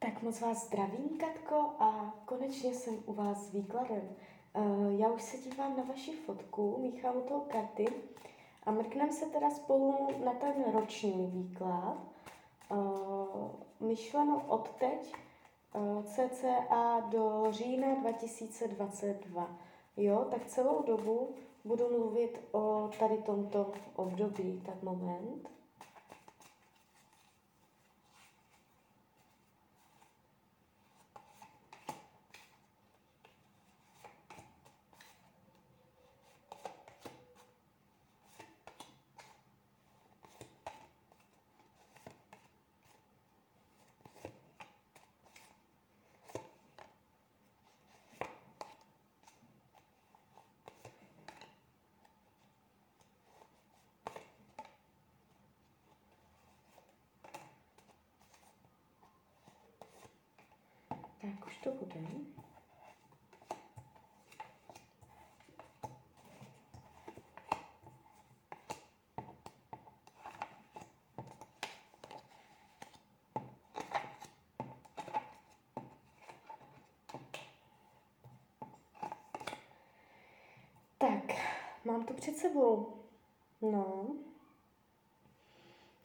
Tak moc vás zdravím, Katko, a konečně jsem u vás s výkladem. Uh, já už se dívám na vaši fotku, míchám u toho karty a mrkneme se teda spolu na ten roční výklad. Uh, myšleno od teď uh, cca do října 2022. Jo, tak celou dobu budu mluvit o tady tomto období, tak moment. Tak už to bude. Tak, mám to před sebou. No.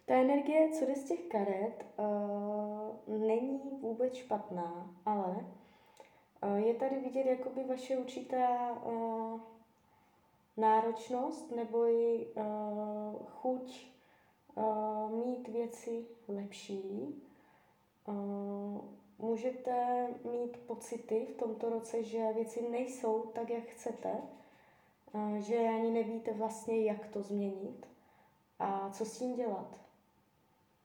Ta energie, co jde z těch karet, uh, není vůbec špatná, ale uh, je tady vidět jakoby vaše určitá uh, náročnost nebo i uh, chuť uh, mít věci lepší. Můžete mít pocity v tomto roce, že věci nejsou tak, jak chcete, že ani nevíte vlastně, jak to změnit a co s tím dělat.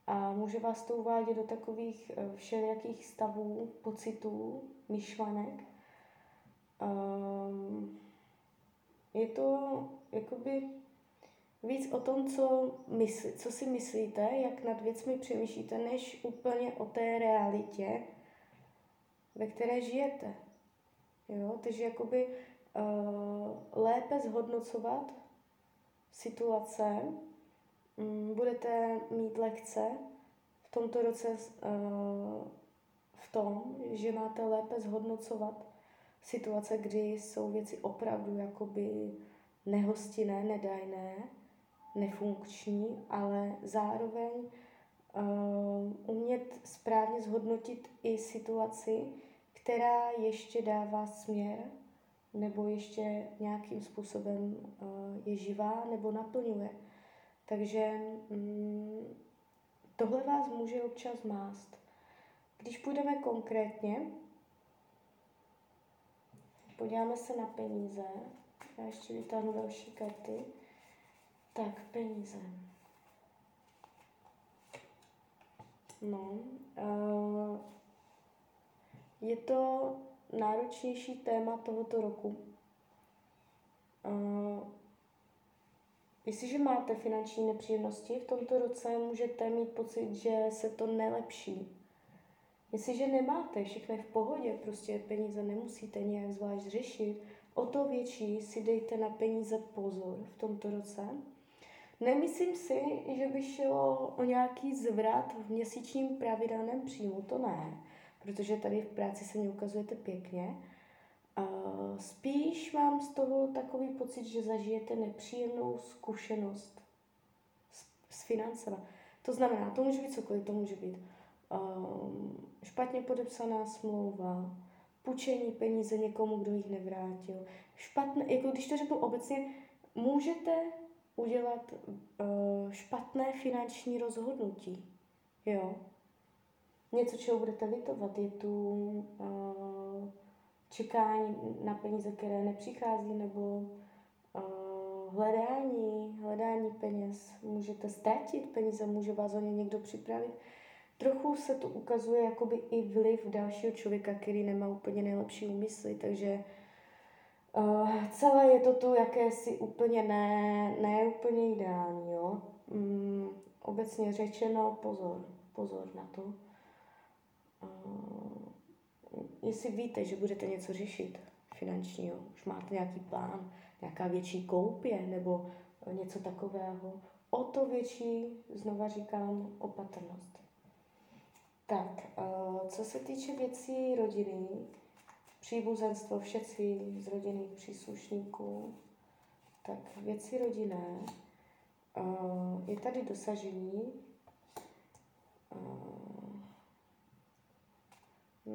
A může vás to uvádět do takových eh, všelijakých stavů, pocitů, myšlenek. Um, je to jakoby víc o tom, co, mysl, co si myslíte, jak nad věcmi přemýšlíte, než úplně o té realitě, ve které žijete. Jo? Takže jakoby uh, lépe zhodnocovat situace, budete mít lekce v tomto roce eh, v tom, že máte lépe zhodnocovat situace, kdy jsou věci opravdu jakoby nehostinné, nedajné, nefunkční, ale zároveň uh, umět správně zhodnotit i situaci, která ještě dává směr nebo ještě nějakým způsobem uh, je živá nebo naplňuje. Takže mm, tohle vás může občas mást. Když půjdeme konkrétně, podíváme se na peníze. Já ještě vytáhnu další karty. Tak, peníze. No, uh, je to náročnější téma tohoto roku. Uh, Jestliže máte finanční nepříjemnosti v tomto roce, můžete mít pocit, že se to nelepší. Jestliže nemáte, všechno je v pohodě, prostě peníze nemusíte nějak zvlášť řešit, o to větší si dejte na peníze pozor v tomto roce. Nemyslím si, že by šlo o nějaký zvrat v měsíčním pravidelném příjmu, to ne, protože tady v práci se mi ukazujete pěkně, spíš mám z toho takový pocit, že zažijete nepříjemnou zkušenost s, s financema. To znamená, to může být cokoliv, to může být um, špatně podepsaná smlouva, půjčení peníze někomu, kdo jich nevrátil. Špatné, jako když to řeknu obecně, můžete udělat uh, špatné finanční rozhodnutí. Jo? Něco, čeho budete litovat, je tu uh, čekání na peníze, které nepřichází, nebo uh, hledání, hledání peněz. Můžete ztratit peníze, může vás o ně někdo připravit. Trochu se to ukazuje jakoby i vliv dalšího člověka, který nemá úplně nejlepší úmysly, takže uh, celé je to tu jakési úplně ne, ne úplně ideální, jo. Um, obecně řečeno, pozor, pozor na to. Uh, jestli víte, že budete něco řešit finančního, už máte nějaký plán, nějaká větší koupě nebo něco takového, o to větší, znova říkám, opatrnost. Tak, uh, co se týče věcí rodiny, příbuzenstvo, všetci z rodinných příslušníků, tak věci rodinné, uh, je tady dosažení,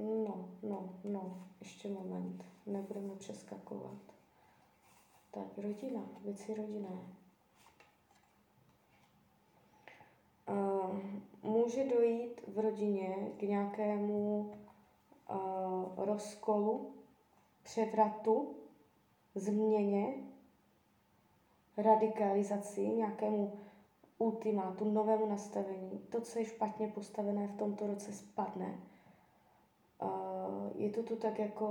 no, no, no, ještě moment, nebudeme přeskakovat. Tak, rodina, věci rodinné. Uh, může dojít v rodině k nějakému uh, rozkolu, převratu, změně, radikalizaci, nějakému ultimátu, novému nastavení. To, co je špatně postavené v tomto roce, spadne. Je to tu tak jako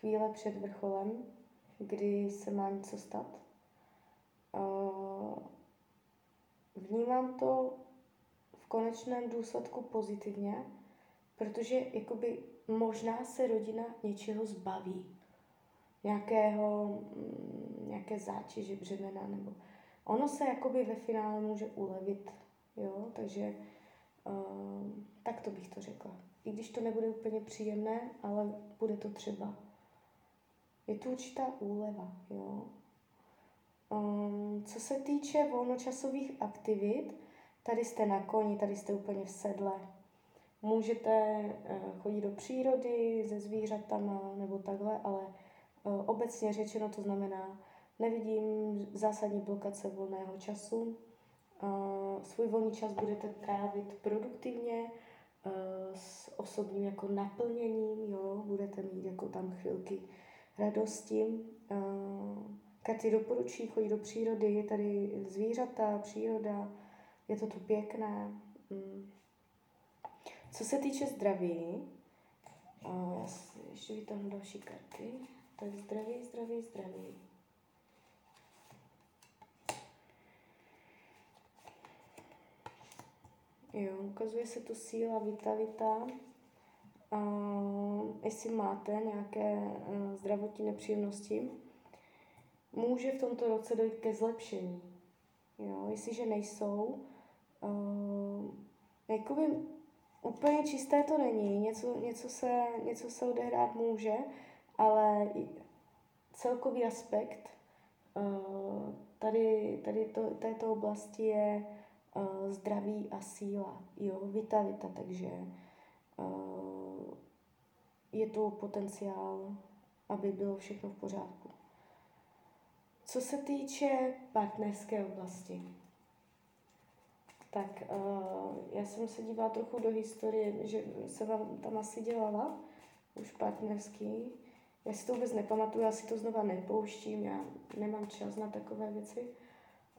chvíle před vrcholem, kdy se má něco stat. Uh, vnímám to v konečném důsledku pozitivně, protože jakoby možná se rodina něčeho zbaví. Nějakého, mm, nějaké zátěže, břemena, nebo ono se jakoby ve finále může ulevit, jo, takže uh, tak to bych to řekla. I když to nebude úplně příjemné, ale bude to třeba. Je tu určitá úleva, jo. Um, co se týče volnočasových aktivit, tady jste na koni, tady jste úplně v sedle. Můžete uh, chodit do přírody se zvířatama nebo takhle, ale uh, obecně řečeno to znamená, nevidím zásadní blokace volného času. Svůj volný čas budete trávit produktivně, uh, s osobním jako naplněním, jo, budete mít jako tam chvilky radosti. Uh, Karty doporučí chodit do přírody, je tady zvířata, příroda, je to tu pěkné. Mm. Co se týče zdraví, já si ještě vytáhnu další karty. Tak zdraví, zdraví, zdraví. Jo, ukazuje se tu síla, vitalita. Uh, jestli máte nějaké uh, zdravotní nepříjemnosti, může v tomto roce dojít ke zlepšení. Jo, jestliže nejsou, uh, jakoby úplně čisté to není, něco, něco, se, něco se odehrát může, ale celkový aspekt uh, tady, tady to, této oblasti je zdraví a síla, jo, vitalita, takže je tu potenciál, aby bylo všechno v pořádku. Co se týče partnerské oblasti, tak já jsem se dívala trochu do historie, že se vám tam asi dělala už partnerský. Já si to vůbec nepamatuju, já si to znova nepouštím, já nemám čas na takové věci.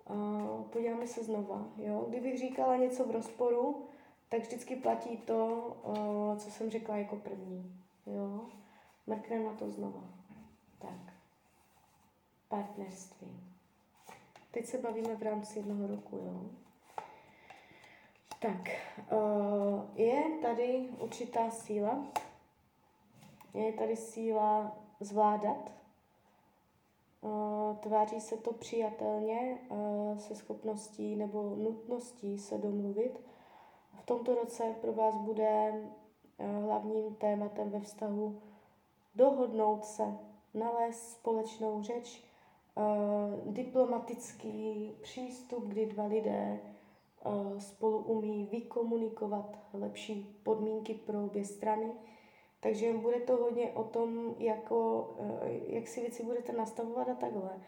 Uh, podíváme se znova. Jo? Kdybych říkala něco v rozporu, tak vždycky platí to, uh, co jsem řekla jako první. Jo? Mrkneme na to znova. Tak partnerství. Teď se bavíme v rámci jednoho roku, jo. Tak, uh, je tady určitá síla, je tady síla zvládat, tváří se to přijatelně se schopností nebo nutností se domluvit. V tomto roce pro vás bude hlavním tématem ve vztahu dohodnout se, nalézt společnou řeč, diplomatický přístup, kdy dva lidé spolu umí vykomunikovat lepší podmínky pro obě strany. Takže bude to hodně o tom, jako, uh, jak si věci budete nastavovat a takhle.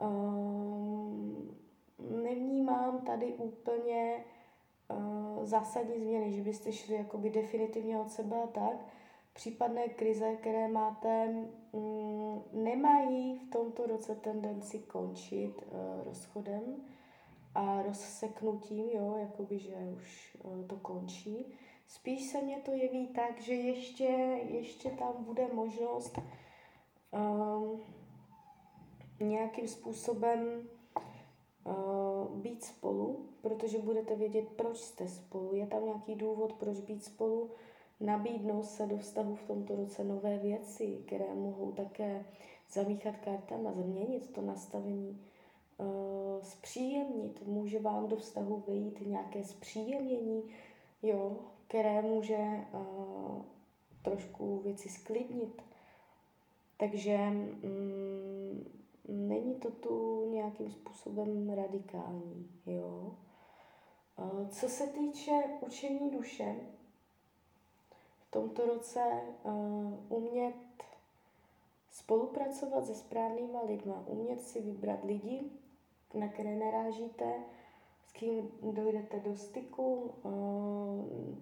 Uh, nevnímám tady úplně uh, zásadní změny, že byste šli jakoby definitivně od sebe a tak, případné krize, které máte, mm, nemají v tomto roce tendenci končit uh, rozchodem a rozseknutím, jo, jakoby, že už uh, to končí. Spíš se mně to jeví tak, že ještě, ještě tam bude možnost um, nějakým způsobem uh, být spolu, protože budete vědět, proč jste spolu. Je tam nějaký důvod, proč být spolu? Nabídnou se do vztahu v tomto roce nové věci, které mohou také zamíchat kartama, změnit to nastavení uh, zpříjemnit, může vám do vztahu vejít nějaké zpříjemnění, jo, které může uh, trošku věci sklidnit. Takže mm, není to tu nějakým způsobem radikální, jo. Uh, co se týče učení duše, v tomto roce uh, umět spolupracovat se správnýma lidma, umět si vybrat lidi, na které narážíte, kým dojdete do styku.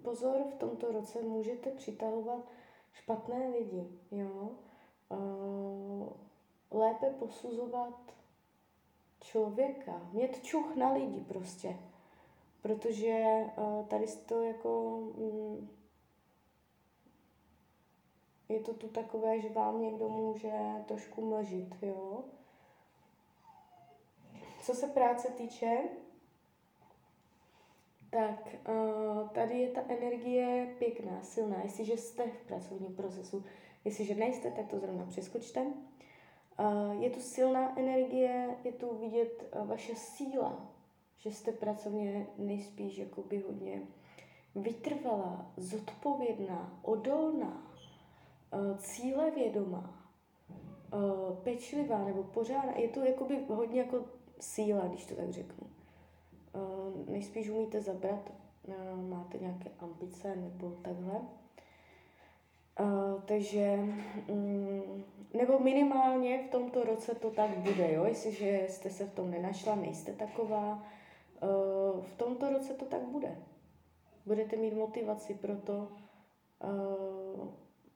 Pozor, v tomto roce můžete přitahovat špatné lidi. Jo? Lépe posuzovat člověka, mít čuch na lidi prostě. Protože tady to jako mm, je to tu takové, že vám někdo může trošku mlžit, jo. Co se práce týče, tak uh, tady je ta energie pěkná, silná. Jestliže jste v pracovním procesu, jestliže nejste, tak to zrovna přeskočte. Uh, je tu silná energie, je tu vidět uh, vaše síla, že jste pracovně nejspíš jakoby hodně vytrvalá, zodpovědná, odolná, cílevědomá, pečlivá nebo pořádná. Je to jakoby hodně jako síla, když to tak řeknu. Nejspíš umíte zabrat, uh, máte nějaké ambice nebo takhle. Uh, takže, um, nebo minimálně v tomto roce to tak bude, jo? jestliže jste se v tom nenašla, nejste taková, uh, v tomto roce to tak bude. Budete mít motivaci pro to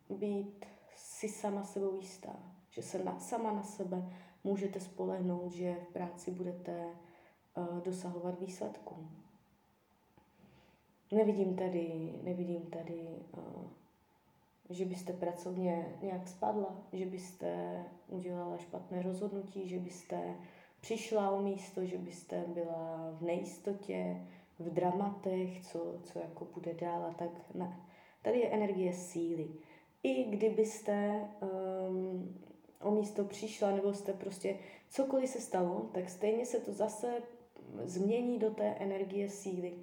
být si sama sebou jistá, že se na, sama na sebe můžete spolehnout, že v práci budete dosahovat výsledků. Nevidím tady, nevidím tady, uh, že byste pracovně nějak spadla, že byste udělala špatné rozhodnutí, že byste přišla o místo, že byste byla v nejistotě, v dramatech, co, co jako bude dál a tak ne. Tady je energie síly. I kdybyste um, o místo přišla, nebo jste prostě cokoliv se stalo, tak stejně se to zase změní do té energie síly.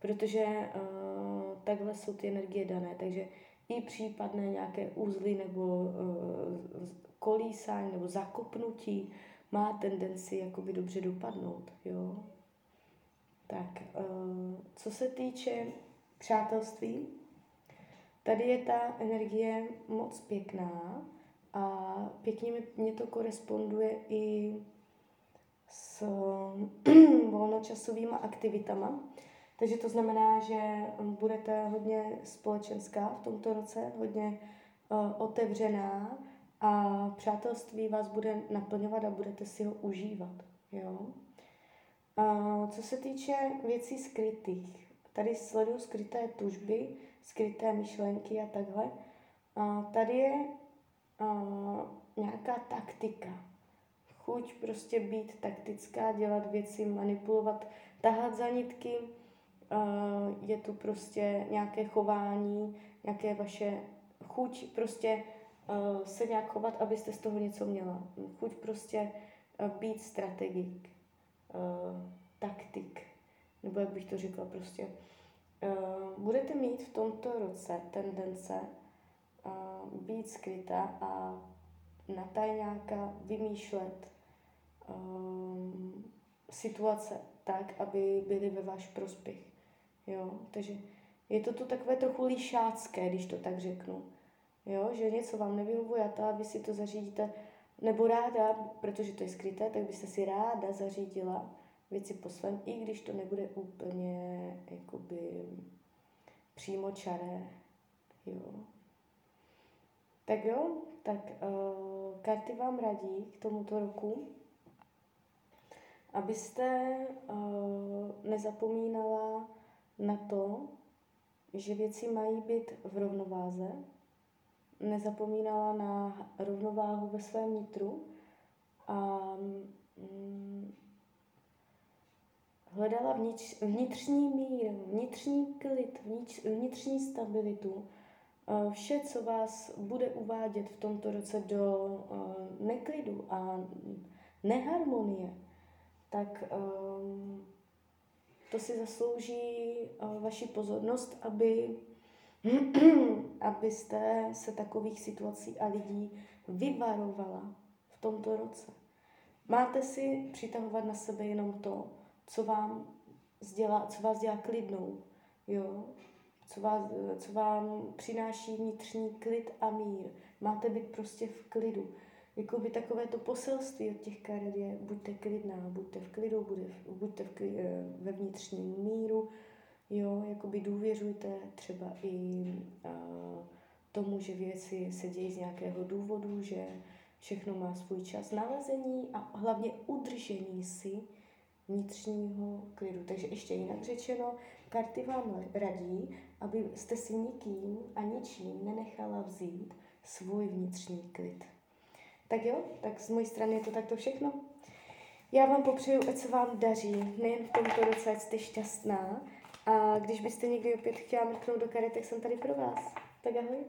Protože uh, takhle jsou ty energie dané. Takže i případné nějaké úzly nebo uh, kolísání nebo zakopnutí má tendenci jakoby dobře dopadnout. Jo? Tak, uh, co se týče přátelství, tady je ta energie moc pěkná a pěkně mě to koresponduje i s volnočasovými aktivitama. Takže to znamená, že budete hodně společenská v tomto roce, hodně uh, otevřená a přátelství vás bude naplňovat a budete si ho užívat. Jo? Uh, co se týče věcí skrytých, tady sleduju skryté tužby, skryté myšlenky a takhle. Uh, tady je uh, nějaká taktika. Chuť prostě být taktická, dělat věci, manipulovat, tahat za nitky. Je tu prostě nějaké chování, nějaké vaše chuť prostě uh, se nějak chovat, abyste z toho něco měla. Chuť prostě uh, být strategik, uh, taktik, nebo jak bych to řekla prostě. Budete mít v tomto roce tendence být skrytá a na tajňáka vymýšlet um, situace tak, aby byly ve váš prospěch. Jo? Takže je to tu takové trochu lišácké, když to tak řeknu. Jo? Že něco vám nevyhovuje a to, vy si to zařídíte, nebo ráda, protože to je skryté, tak byste si ráda zařídila věci po svém, i když to nebude úplně jakoby přímo čaré. Jo. Tak jo, tak uh, karty vám radí k tomuto roku, abyste uh, nezapomínala na to, že věci mají být v rovnováze, nezapomínala na rovnováhu ve svém nitru a mm, hledala vnitř, vnitřní mír, vnitřní klid, vnitřní stabilitu, Vše, co vás bude uvádět v tomto roce do neklidu a neharmonie, tak um, to si zaslouží uh, vaši pozornost, aby, abyste se takových situací a lidí vyvarovala v tomto roce. Máte si přitahovat na sebe jenom to, co vám dělá, co vás dělá klidnou, jo? Co, vás, co vám přináší vnitřní klid a mír. Máte být prostě v klidu. Jakoby takové to poselství od těch karet je, buďte klidná, buďte v klidu, buďte, v, klidu, eh, ve vnitřním míru, jo, jakoby důvěřujte třeba i a, tomu, že věci se dějí z nějakého důvodu, že všechno má svůj čas nalezení a hlavně udržení si vnitřního klidu. Takže ještě jinak řečeno, karty vám radí, abyste si nikým a ničím nenechala vzít svůj vnitřní klid. Tak jo, tak z mojí strany je to takto všechno. Já vám popřeju, ať se vám daří, nejen v tomto roce, ať jste šťastná. A když byste někdy opět chtěla mrknout do karet, tak jsem tady pro vás. Tak ahoj.